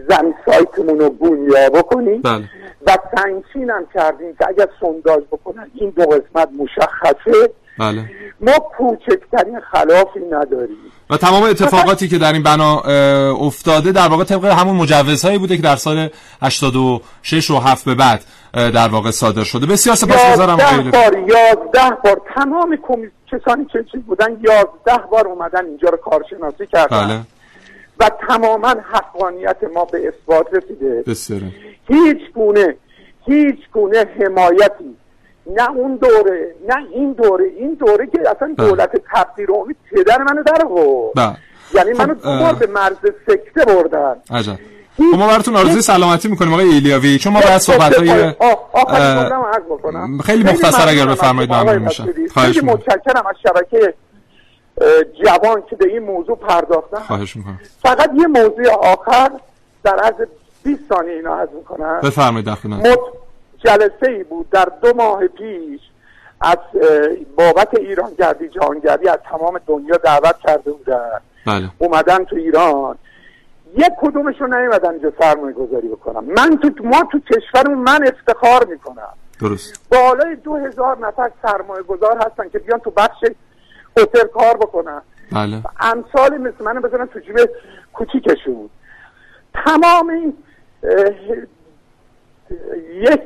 زمین سایتمون رو بونیا بکنیم. بله. و سنگچین هم کردیم که اگر سونداژ بکنن این دو قسمت مشخصه. بله. ما کوچکترین خلافی نداریم. و تمام اتفاقاتی که در این بنا افتاده در واقع طبق همون مجوزهایی بوده که در سال 86 و 7 به بعد در واقع صادر شده. بسیار سپاسگزارم یازده آقای بار یازده بار تمام کمی... کسانی که چیز بودن یازده بار اومدن اینجا رو کارشناسی کردن. بله. و تماما حقانیت ما به اثبات رسیده. بسیار. هیچ گونه هیچ گونه حمایتی نه اون دوره نه این دوره این دوره که اصلا بله. دولت تبدیل امید پدر منو در آورد بله. یعنی منو خب، اه. دوبار به مرز سکته بردن. عجب. خب ما براتون آرزوی سلامتی می‌کنیم آقای ایلیاوی چون ما بعد صحبت های آخرین جمله‌مو عرض بکنم. خیلی مختصر اگر بفرمایید از ممنون میشم. خواهش متشکرم از شبکه جوان که به این موضوع پرداختن. خواهش می‌کنم. فقط یه موضوع آخر در عرض 20 ثانیه اینا عرض می‌کنم. بفرمایید مت جلسه ای بود. در دو ماه پیش از بابت ایران گردی جهانگردی از تمام دنیا دعوت کرده بودن. بله. اومدن تو ایران. یک کدومشون نیومدن اینجا سرمایه گذاری بکنم من تو ما تو کشورمون من افتخار می‌کنم. درست. بالای دو هزار نفر سرمایه گذار هستن که بیان تو بخش هتل کار بکنن. بله. امثال مثل منو بزنن تو جیب کوچیکشون. تمام این یک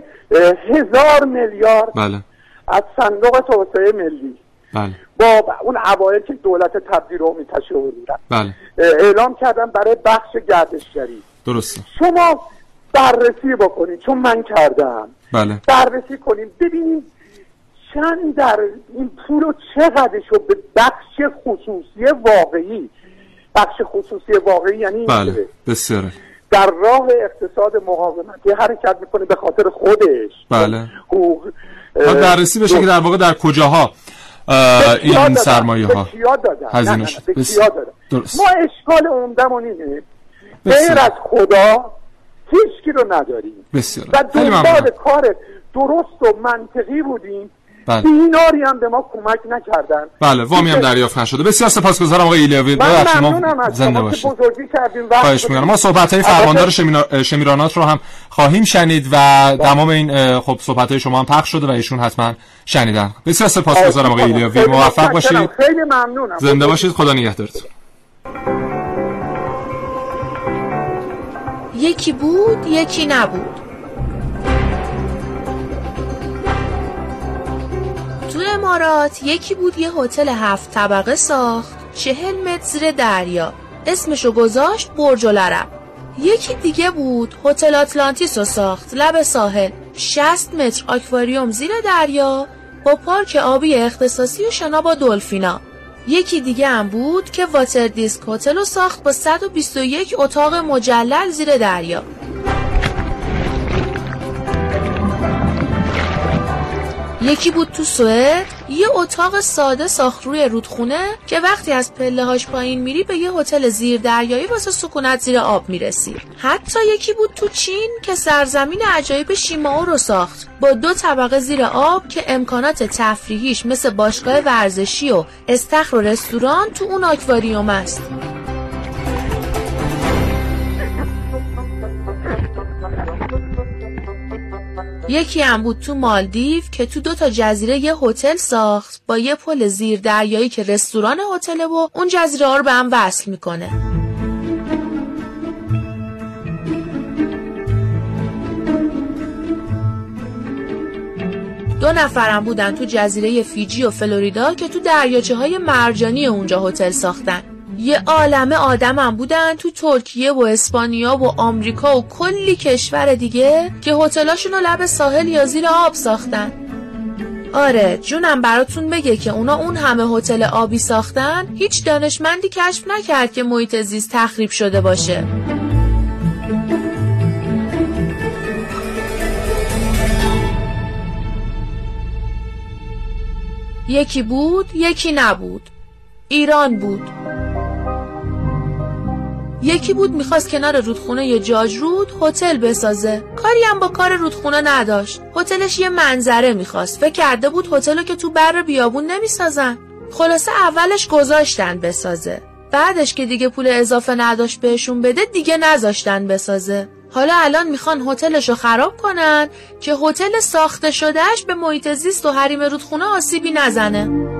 هزار میلیارد بله. از صندوق توسعه ملی. بله. با اون اوایل که دولت تبدیل رو میتشه بودن بله. اعلام کردن برای بخش گردشگری. درسته. شما بررسی بکنید. چون من کردم. بله. بررسی کنیم. ببینیم چند در این پول رو چقدرش رو به بخش خصوصی واقعی بخش خصوصی واقعی یعنی بله. بسیاره. در راه اقتصاد مقاومتی حرکت می‌کنه به خاطر خودش. بله. حقوق بررسی بشه که در واقع در کجاها اه، این سرمایه ها درست. ما اشکال عمدمون اینه. غیر از خدا هیچ کی رو نداریم. بسیار. و دنبال کار درست و منطقی بودیم. بله. دیناری هم به ما کمک نکردن. بله وامی هم دریافت نشده. بسیار سپاسگزارم آقای ایلیاوی. من ممنونم ما از زنده شما که باشید. بزرگی کردیم خواهش می‌کنم. ما صحبت های فرماندار شمیرانات رو هم خواهیم شنید و تمام این خب صحبت های شما هم پخش شده و ایشون حتما شنیدن. بسیار سپاسگزارم آقای ایلیاوی. موفق باشید. خیلی ممنونم. زنده باشید. خدا نگهدارتون. یکی بود یکی نبود. تو امارات یکی بود یه هتل هفت طبقه ساخت چهل متر زیر دریا. اسمشو گذاشت برج العرب. یکی دیگه بود هتل آتلانتیس رو ساخت لب ساحل. 60 متر آکواریوم زیر دریا با پارک آبی اختصاصی و شنا با دلفینا. یکی دیگه هم بود که واتر دیسک هتل رو ساخت با 121 اتاق مجلل زیر دریا. یکی بود تو سوئد یه اتاق ساده ساخت روی رودخونه که وقتی از پله هاش پایین میری به یه هتل زیر دریایی واسه سکونت زیر آب می‌رسی. حتی یکی بود تو چین که سرزمین عجایب شیماو رو ساخت. با دو طبقه زیر آب که امکانات تفریحیش مثل باشگاه ورزشی و استخر و رستوران تو اون آکواریوم است. یکی هم بود تو مالدیو که تو دو تا جزیره یه هتل ساخت با یه پل زیر دریایی که رستوران هتل و اون جزیره ها رو به هم وصل می‌کنه. دو نفرم بودن تو جزیره فیجی و فلوریدا که تو دریاچه های مرجانی اونجا هتل ساختن. یه عالمه آدمم بودن تو ترکیه و اسپانیا و آمریکا و کلی کشور دیگه که هتلاشون رو لب ساحل یا زیر آب ساختن. آره جونم براتون بگه که اونا اون همه هتل آبی ساختن هیچ دانشمندی کشف نکرد که محیط زیست تخریب شده باشه. یکی بود یکی نبود. ایران بود. یکی بود می‌خواست کنار رودخونه یه جاج رود هتل بسازه. کاری هم با کار رودخونه نداشت. هتلش یه منظره می‌خواست. فکر کرده بود هتلو که تو بر بیابون نمی‌سازن. خلاصه اولش گذاشتن بسازه. بعدش که دیگه پول اضافه نداشت بهشون بده دیگه نذاشتن بسازه. حالا الان می‌خوان هتلش رو خراب کنن که هتل ساخته شدهش به محیط زیست و حریم رودخونه آسیبی نزنه.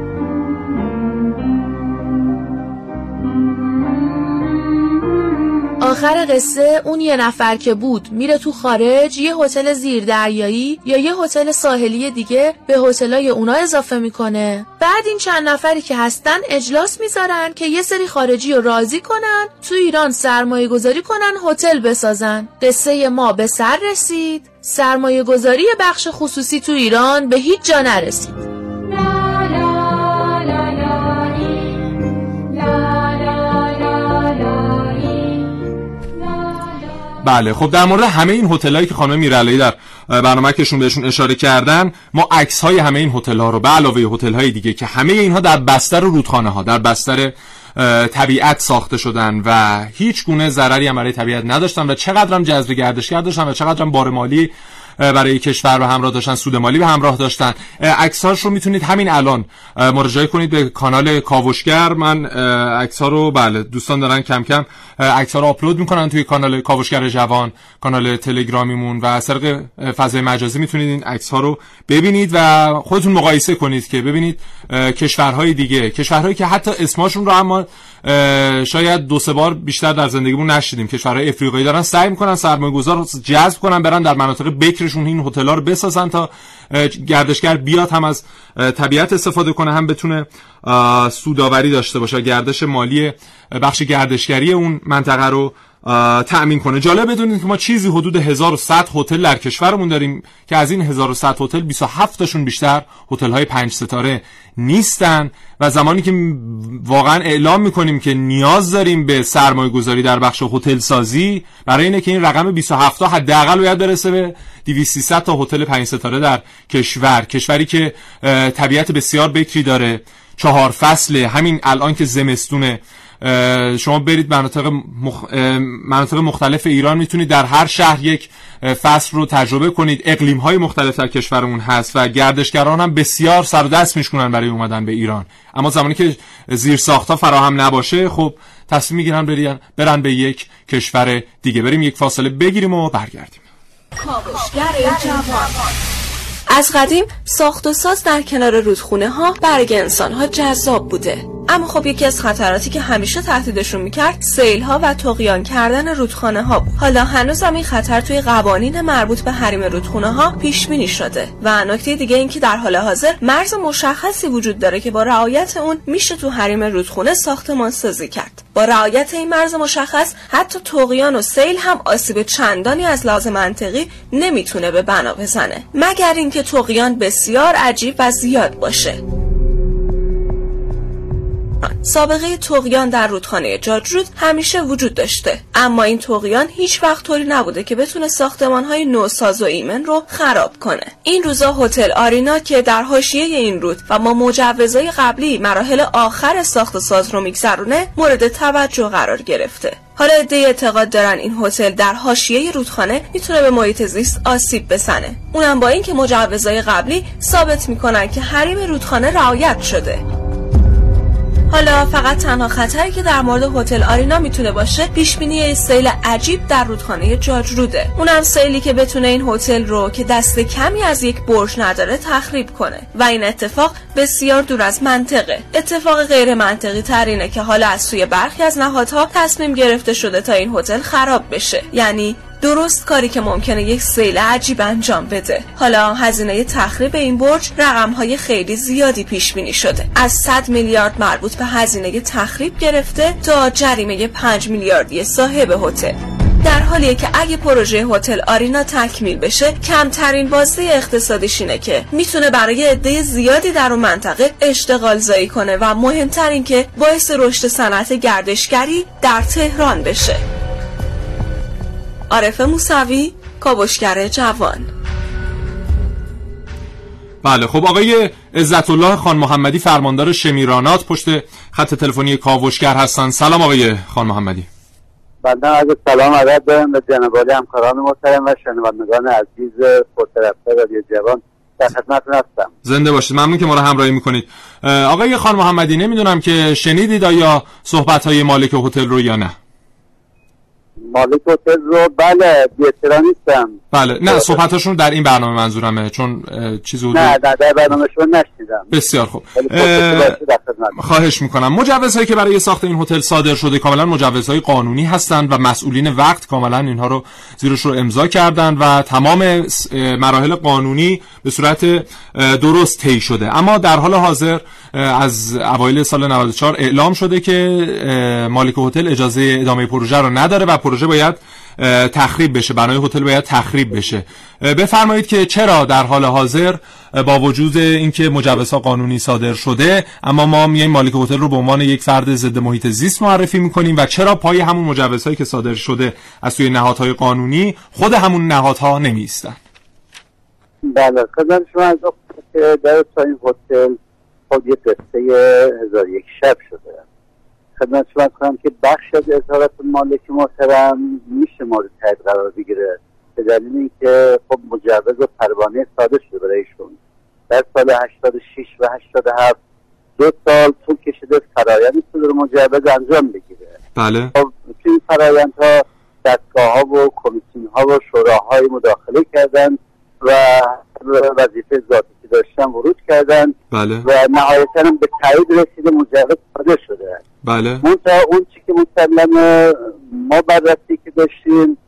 آخر قصه اون یه نفر که بود میره تو خارج یه هتل زیر دریایی یا یه هتل ساحلی دیگه به هتلای اونا اضافه می‌کنه. بعد این چند نفری که هستن اجلاس می‌ذارن که یه سری خارجی رو راضی کنن تو ایران سرمایه گذاری کنن هتل بسازن. قصه ما به سر رسید. سرمایه گذاری بخش خصوصی تو ایران به هیچ جا نرسید. بله خب در مورد همه این هتلایی که خانم میرعلایی در برنامه کشون بهشون اشاره کردن ما عکس های همه این هتل ها رو به علاوه هتل های دیگه که همه اینها در بستر رودخانه ها در بستر طبیعت ساخته شدن و هیچ گونه ضرری هم برای طبیعت نداشتن و چقدر هم جذب گردشگر داشتن و چقدر هم بار مالی برای کشور رو همراه داشتن سود مالی به همراه داشتن. عکساش رو می‌تونید همین الان مراجعه کنید به کانال کاوشگر. من عکس رو بله دوستان دارن کم کم عکس رو آپلود می‌کنن توی کانال کاوشگر جوان کانال تلگرامیمون و از طریق فضای مجازی می‌تونید این عکس رو ببینید و خودتون مقایسه کنید که ببینید کشورهای دیگه کشورهایی که حتی اسمشون رو اما شاید دو سه بار بیشتر در زندگیمون نشیدیم. کشورهای افریقایی دارن سعی می‌کنن سرمایه‌گذار جذب کنن برن در مناطق بکرشون این هتل‌ها رو بسازن تا گردشگر بیاد هم از طبیعت استفاده کنه هم بتونه سوداوری داشته باشه. گردش مالی بخش گردشگری اون منطقه رو تأمین کنه. جالب بدونید که ما چیزی حدود 1100 هتل در کشورمون داریم که از این 1100 هتل 27 تاشون بیشتر هتل های 5 ستاره نیستن و زمانی که واقعا اعلام می‌کنیم که نیاز داریم به سرمایه گذاری در بخش هتل سازی برای اینه که این رقم 27 تا حداقل باید برسه به 200 تا هتل 5 ستاره در کشور. کشوری که طبیعت بسیار بکری داره. چهار فصل همین الان که زمستونه شما برید مناطق, مخ... مناطق مختلف ایران می‌تونید در هر شهر یک فصل رو تجربه کنید. اقلیم های مختلف در کشورمون هست و گردشگران هم بسیار سر دست میشکنن برای اومدن به ایران. اما زمانی که زیر ساختا فراهم نباشه خب تصمیم می‌گیرن برن برن به یک کشور دیگه. بریم یک فاصله بگیریم و برگردیم. از قدیم ساخت و ساز در کنار رودخونه ها برگ انسان ها جذاب بوده. اما خب یکی از خطراتی که همیشه تهدیدشون می‌کرد سیل ها و تقیان کردن رودخانه ها بود. حالا هنوزم این خطر توی قوانین مربوط به حریم رودخانه ها پیش بینی شده و نکته دیگه این که در حال حاضر مرز مشخصی وجود داره که با رعایت اون میشه تو حریم رودخونه ساختمان سازی کرد. با رعایت این مرز مشخص حتی تقیان و سیل هم آسیب چندانی از لازم منطقی نمی‌تونه به بنا بزنه مگر اینکه تقیان بسیار عجیب و زیاد باشه. سابقه تقیان در رودخانه جاجرود همیشه وجود داشته. اما این تقیان هیچ وقت طوری نبوده که بتونه ساختمان های نوساز و ایمن رو خراب کنه. این روزا هتل آرینا که در حاشیه این رود و ما مجوزهای قبلی مراحل آخر ساخت ساز رو میگذرونه مورد توجه قرار گرفته. حالا عده اعتقاد دارن این هتل در حاشیه رودخانه می‌تونه به محیط زیست آسیب بزنه. اونم با اینکه مجوزهای قبلی ثابت می‌کنن که حریم رودخانه رعایت شده. حالا فقط تنها خطری که در مورد هتل آرینا می‌تونه باشه پیش بینی سیل عجیب در رودخانه جاجروده اونم سیلی که بتونه این هتل رو که دست کمی از یک برج نداره تخریب کنه. و این اتفاق بسیار دور از منطقه. اتفاق غیر منطقی تر اینه که حالا از سوی برخی از نهادها تصمیم گرفته شده تا این هتل خراب بشه. یعنی درست کاری که ممکنه یک سیل عجیب انجام بده. حالا هزینه تخریب این برج رقم های خیلی زیادی پیش بینی شده. از 100 میلیارد مربوط به هزینه تخریب گرفته تا جریمه 5 میلیاردی صاحب هتل. در حالیه که اگه پروژه هتل آرینا تکمیل بشه کمترین بازده اقتصادیش اینه که می‌تونه برای عده زیادی در اون منطقه اشتغال زایی کنه و مهمتر این که باعث رشد صنعت گردشگری در تهران بشه. عارف موسوی کاوشگر جوان. بله خب آقای عزت الله خان محمدی فرماندار شمیرانات پشت خط تلفنی کاوشگر هستن. سلام آقای خان محمدی. بنده از سلام ادب دارم به جناب همکاران محترم و شنوندگان عزیز پرطرفدار رادیو جوان. در خدمتتون هستم. زنده باشید ممنون که ما رو همراهی می‌کنید. آقای خان محمدی نمی‌دونم که شنیدید آیا صحبت های مالک هتل رو یا نه؟ مالک هتل رو بله بی‌اطلاع نیستم. بله نه صحبتاشون در این برنامه منظورمه چون چیز نه در, در برنامهشون نشنیدم. بسیار خوب. خواهش می‌کنم. مجوزهایی که برای ساخت این هتل صادر شده کاملا مجوزهای قانونی هستند و مسئولین وقت کاملا اینها رو زیرش رو امضا کردن و تمام مراحل قانونی به صورت درست طی شده. اما در حال حاضر از اوایل سال 94 اعلام شده که مالک هتل اجازه ادامه پروژه رو نداره و پروژه باید تخریب بشه. بنای هتل باید تخریب بشه. بفرمایید که چرا در حال حاضر با وجود اینکه مجوزها قانونی صادر شده اما ما میایم مالک هتل رو به عنوان یک فرد ضد محیط زیست معرفی می‌کنیم و چرا پای همون مجوزهایی که صادر شده از سوی نهادهای قانونی خود همون نهادها نمیستن بله خدمت شما از در این هتل خود یه قصه هزار یک شب شده. خدمت شما کنم که بخش از اظهارات مالک محترم میشه مورد تایید قرار بگیره. به دلیل اینکه خب مجوز و پروانه صادر شده برایشون در سال 86 و 87 دو سال طول کشیده فرایند صدور مجوز انجام بگیره. بله. خب تو این فرایندها دستگاه ها و کمیسیون ها و شوراهای مداخله کردن. و وظیفه ذاتی که داشتن ورود کردن بله. و نهایتا به تایید رسیده مجوز صادر شده. بله. منتها اون چی که مسلم ما بررسی که داشتیم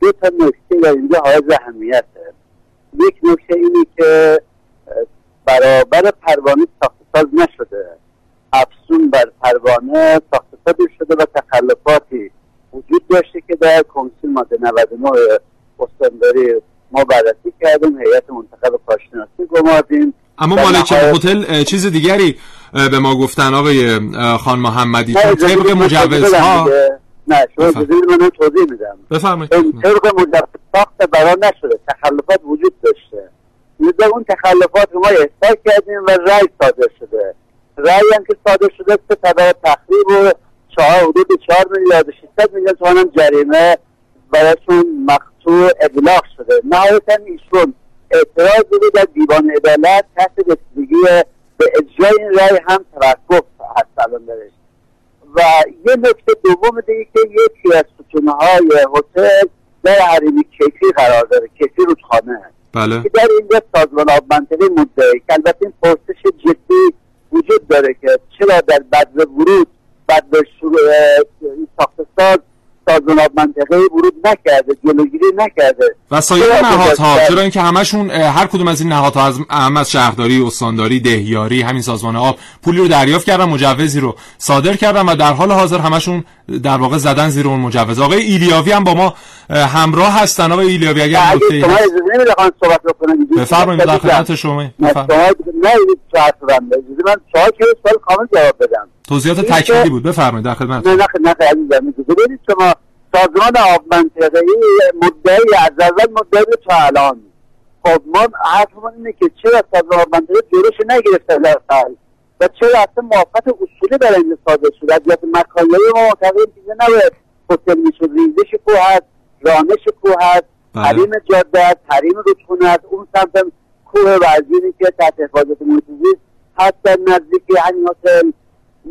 دو تا نکته در اینجا حائز اهمیته. یک نکته اینی که برابر پروانه ساخت ساز نشده. افسون بر پروانه ساخت ساز شده و تخلفاتی وجود داشته که در کمیسیون ماده 99 استانداری ما بررسی کردیم هیئت منتخب کارشناسی گماردیم. اما مالک هتل چیز دیگری به ما گفتن آقای خان محمدی چون طبق مجوزها نه شما من توضیح میدم. بفرمایید. طبق مجوز ساخت برا نشده تخلفات وجود داشته. لذا اون تخلفات رو ما احسا کردیم و رای صادر شده. رای هم که صادر شده سه طبقه تخریب و چهار حدود چهار میلیارد و 600 میلیون تومان هم جریمه براشون مقطوع ابلاغ شده. نهایتا ایشون اعتراض بوده در دیوان عدالت تحت رسیدگی به اجرای این رای هم توقف هست الان درش و یه نکته دوم دیگه که یکی از ستونهای هتل در حریم کیفی قرار داره کیفی رودخانه. بله. که در اینجا سازمان آب منطقه مدعی که البته این پرسش جدی وجود داره که چرا در بدر ورود بدر شروع ساخت ساز سازمان منطقه ورود نکرده جلوگیری نکرده. و سایر نهادها چرا اینکه همشون هر کدوم از این نهادها از هم از شهرداری استانداری دهیاری همین سازمان آب پولی رو دریافت کردن مجوزی رو صادر کردن و در حال حاضر همشون در واقع زدن زیر اون مجوز. آقای ایلیاوی هم با ما همراه هستن. آقای ایلیاوی اگر نکته شما اجازه نمی‌دید صحبت بکنم. بفرمایید در خدمت شما. نه نه من سوال کامل جواب بدم. توضیحات تکمیلی بود. بفرمایید در خدمت. نه نه نه عزیزم. ببینید شما سازمان آب منطقه مدعی از اول مدعی تا الان. خب ما حرفمون اینه که چرا سازمان آب منطقه جلوش نگرفته لقل و چرا اصلا موافقت اصولی برای این صادر شده؟ از جهت مکانیای ما معتقدیم دیگه نباید هتل میشه. ریزش کوه هست رانش کوه هست حریم جاده است حریم رودخونه است اون سمت کوه ورزیری که تحت حفاظت محیط هست در نزدیکی همین هتل.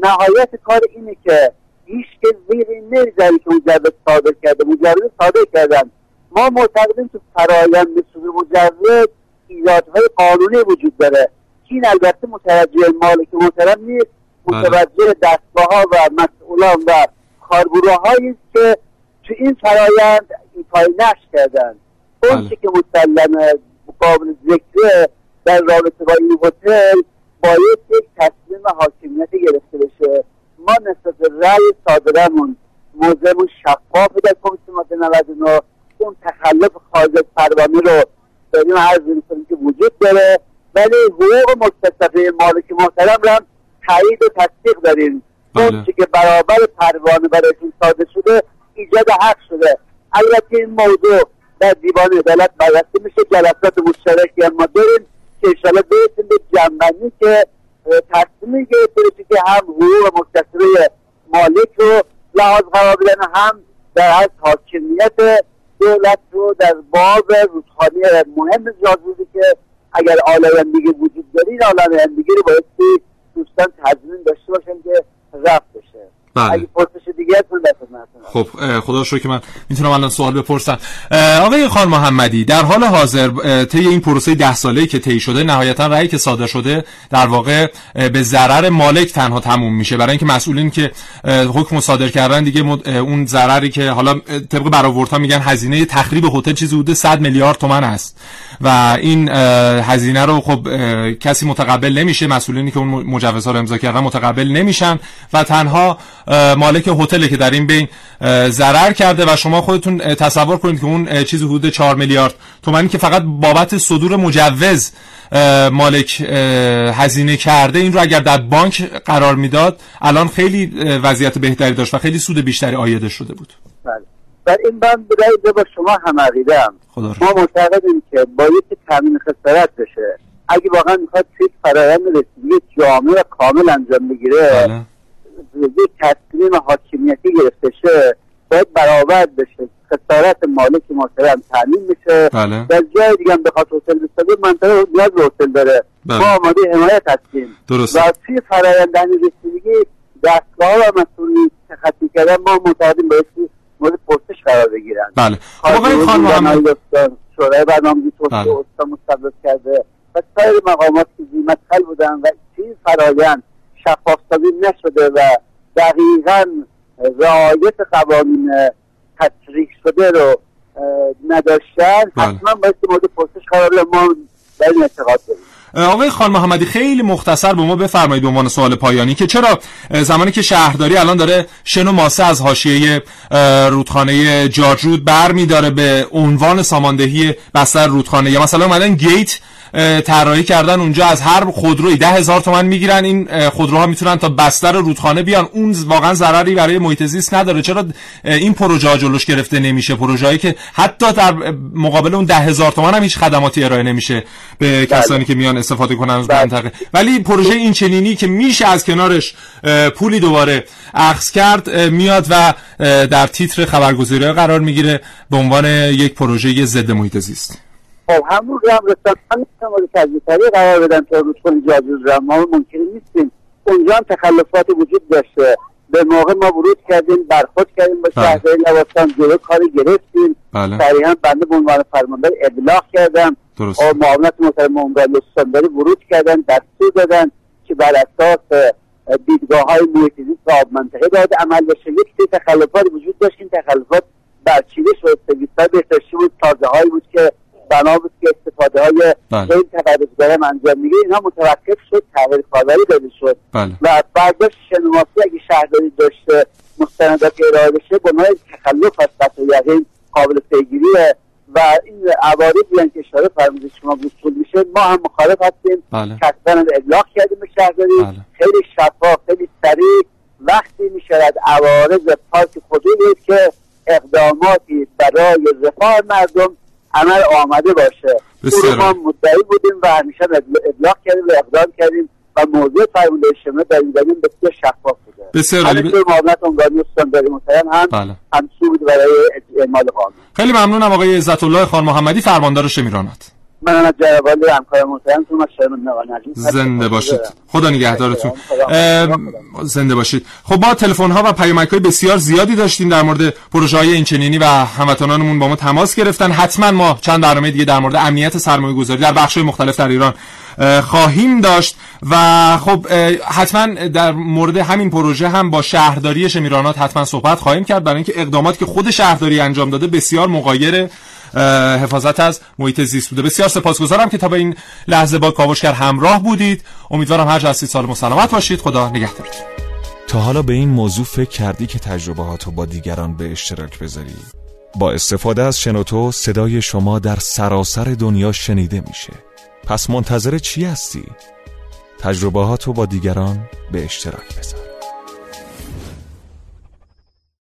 نهایت کار اینه که هیچ که زیر نمی‌ذاری که مجوز صادر کرده مجوز صادر کردن. ما معتقدیم که فرایند صدور مجوز ایجادهای قانونی وجود داره. این البته متوجه مالک محترم نیست. متوجه دستگاه ها و مسئولان و کارگروه هایی که تو این فرایند ایفای نش کردن. اون که مسلمه قابل ذکره در رابطه با این هتل باید یک تصمیم حاکمیت گرفته بشه. ما نسبت رأی صادرمون موضعمون شفاف در کمیسیون ماده 99 اون تخلف خارج پروانه رو داریم عرض می‌کنیم که وجود داره. ولی حقوق مکتسبه مالک محترم رو هم تایید و تصدیق داریم. اون بله. که برابر پروانه برایشون صادر شده ایجاد حق شده. البته این موضوع در دیوان عدالت بررسی میشه. جلسات مشترکی هم ما داریم. که انشاءالله برسیم به جنبندی که تصمیمی گرفته که هم حقوق مکتسبه مالک رو لحاظ قرار بدن هم در از حاکمیت دولت رو در باب رودخانه مهم جازوزی که اگر آلایندگی وجود داره این آلایندگی رو باید دوستان تضمین داشته باشن که رفت بشه. بله. اگه پرسش دیگه خب خدا شکر که من می‌تونم الان سوال بپرسم. آقای خان محمدی در حال حاضر طی این پروسه ده ساله که طی شده نهایتا رأی که صادر شده در واقع به ضرر مالک تنها تموم میشه. برای اینکه مسئولین که حکم صادر کردن دیگه اون ضرری که حالا طبق برآوردها میگن هزینه تخریب هتل چیزی حدود 100 میلیارد تومان است و این هزینه رو خب کسی متقبل نمیشه مسئولینی که اون مجوزها رو امضا کردن متقبل نمیشن و تنها مالک هتل که در این بین ضرر کرده و شما خودتون تصور کنید که اون چیزی حدود 4 میلیارد تومانی که فقط بابت صدور مجوز مالک هزینه کرده این رو اگر در بانک قرار می‌داد الان خیلی وضعیت بهتری داشت و خیلی سود بیشتری آیده شده بود. بله. در این بند برای با شما هم عقیدم ما معتقدیم که باید تامین خسارت بشه اگه واقعا می‌خواد یک فرایند رسیدگی جامع کامل انجام بگیره بله. یک تصمیم حاکمیتی گرفته شه باید برابر بشه خسارت مالک محترم تعمین میشه بله. در جای دیگه هم بخواد هتل بسازه منطقه نیاز به هتل داره بله. ما آماده حمایت هستیم درست. و توی فرایند رسیدگی دستگاه و مسئولی تخطی کردن ما معتقدیم باید مورد پرسش قرار بگیرن بله آقای خان محمد شورای برنامه‌ریزی توسعه بله. استان مستبرد کرده و سایر مقامات که زیمت خل بودن و این فرایند شفافتابی نشده و دقیقا رعایت قوانین تطریق شده رو نداشتن بله. حتما باید مورد پرسش قرار ما در این اعتقاد داریم آقای خان محمدی خیلی مختصر به ما بفرمایید به عنوان سوال پایانی که چرا زمانی که شهرداری الان داره شن و ماسه از حاشیه رودخانه جاجرود بر میداره به عنوان ساماندهی بستر رودخانه. یا مثلا اومدن گیت طراحی کردن اونجا از هر خودروی ده هزار تومن می‌گیرن. این خودروها می‌تونن تا بستر رودخانه بیان. اون واقعا ضرری برای محیط زیست نداره. چرا این پروژه ها جلوش گرفته نمیشه؟ پروژه‌ای که حتی در مقابل اون ده هزار تومن هم هیچ خدماتی ارائه نمیشه به بله. کسانی که میان استفاده کنن از بله. منطقه. ولی پروژه این چنینی که میشه از کنارش پولی دوباره اخذ کرد میاد و در تیتر خبرگزاری قرار می‌گیره به عنوان یک پروژه ضد محیط زیست. خب همون رو هم رسان هم مورد تجزیه قرار بدن تا رودخونه جاجوز رو ما ممکن نیستیم. اونجا هم تخلفات وجود داشته. به موقع ما ورود کردیم برخود کردیم با بله. شهرهای لواسان جلو کاری گرفتیم. بله. صریحا بنده به عنوان فرماندار ابلاغ کردم. درست. معاونت محترم عمران استانداری ورود کردن دستور دادن که بر اساس دیدگاه های محیط و آب منطقه باید عمل بشه. یک سری تخلفات وجود داشت. این تخلفات برچیده شد. سرویس بهداشتی بود. تازه هایی بود که بنا بود که استفاده های بله. غیر تبرزگاره انجام میگه اینها متوقف شد تغییر کاربری داده شد. بله. و برداشت شنواسی اگه شهرداری داشته مستندات ارائه بشه گناه تخلف از قطع یقین قابل پیگیریه. و این عوارضی هم که اشاره فرمودید شما وصول میشه ما هم مخالف هستیم. بله. کسبا ابلاغ کردیم به شهرداری. بله. خیلی شفاف خیلی سریع. وقتی می‌شود عوارض پارک خودی که اقداماتی برای رفاه مردم عمل آمده باشه. بسیار ما مدعی بودیم و همیشه ابلاغ کردیم و اقدام کردیم و موضوع فرموده شما در این زمین بسیار شفاف بوده. بسیار عالی. معاونت عنوانی استانداری محترم هم بله. همسو بود برای اعمال قانون. خیلی ممنونم آقای عزت الله خان محمدی فرماندار شمیرانات از همکار عزیز زنده باشید. خدا نگهدارتون. زنده باشید. خب ما تلفن ها و پیامک های بسیار زیادی داشتیم در مورد پروژه های اینچنینی و هموطنانمون با ما تماس گرفتن. حتما ما چند برنامه دیگه در مورد امنیت سرمایه گذاری در بخش های مختلف در ایران اه، خواهیم داشت و خب حتما در مورد همین پروژه هم با شهرداری شمیرانات حتما صحبت خواهیم کرد. برای اینکه اقداماتی که خود شهرداری انجام داده بسیار مغایر اه، حفاظت از محیط زیست بوده. بسیار سپاسگزارم که تا به این لحظه با کاوشگر همراه بودید. امیدوارم هر هستید سالم و سلامت باشید. خدا نگهدارتون تا حالا به این موضوع فکر کردی که تجربهاتو با دیگران به اشتراک بذاری؟ با استفاده از شنوتو صدای شما در سراسر دنیا شنیده میشه. پس منتظر چی هستی؟ تجربهاتو با دیگران به اشتراک بذار.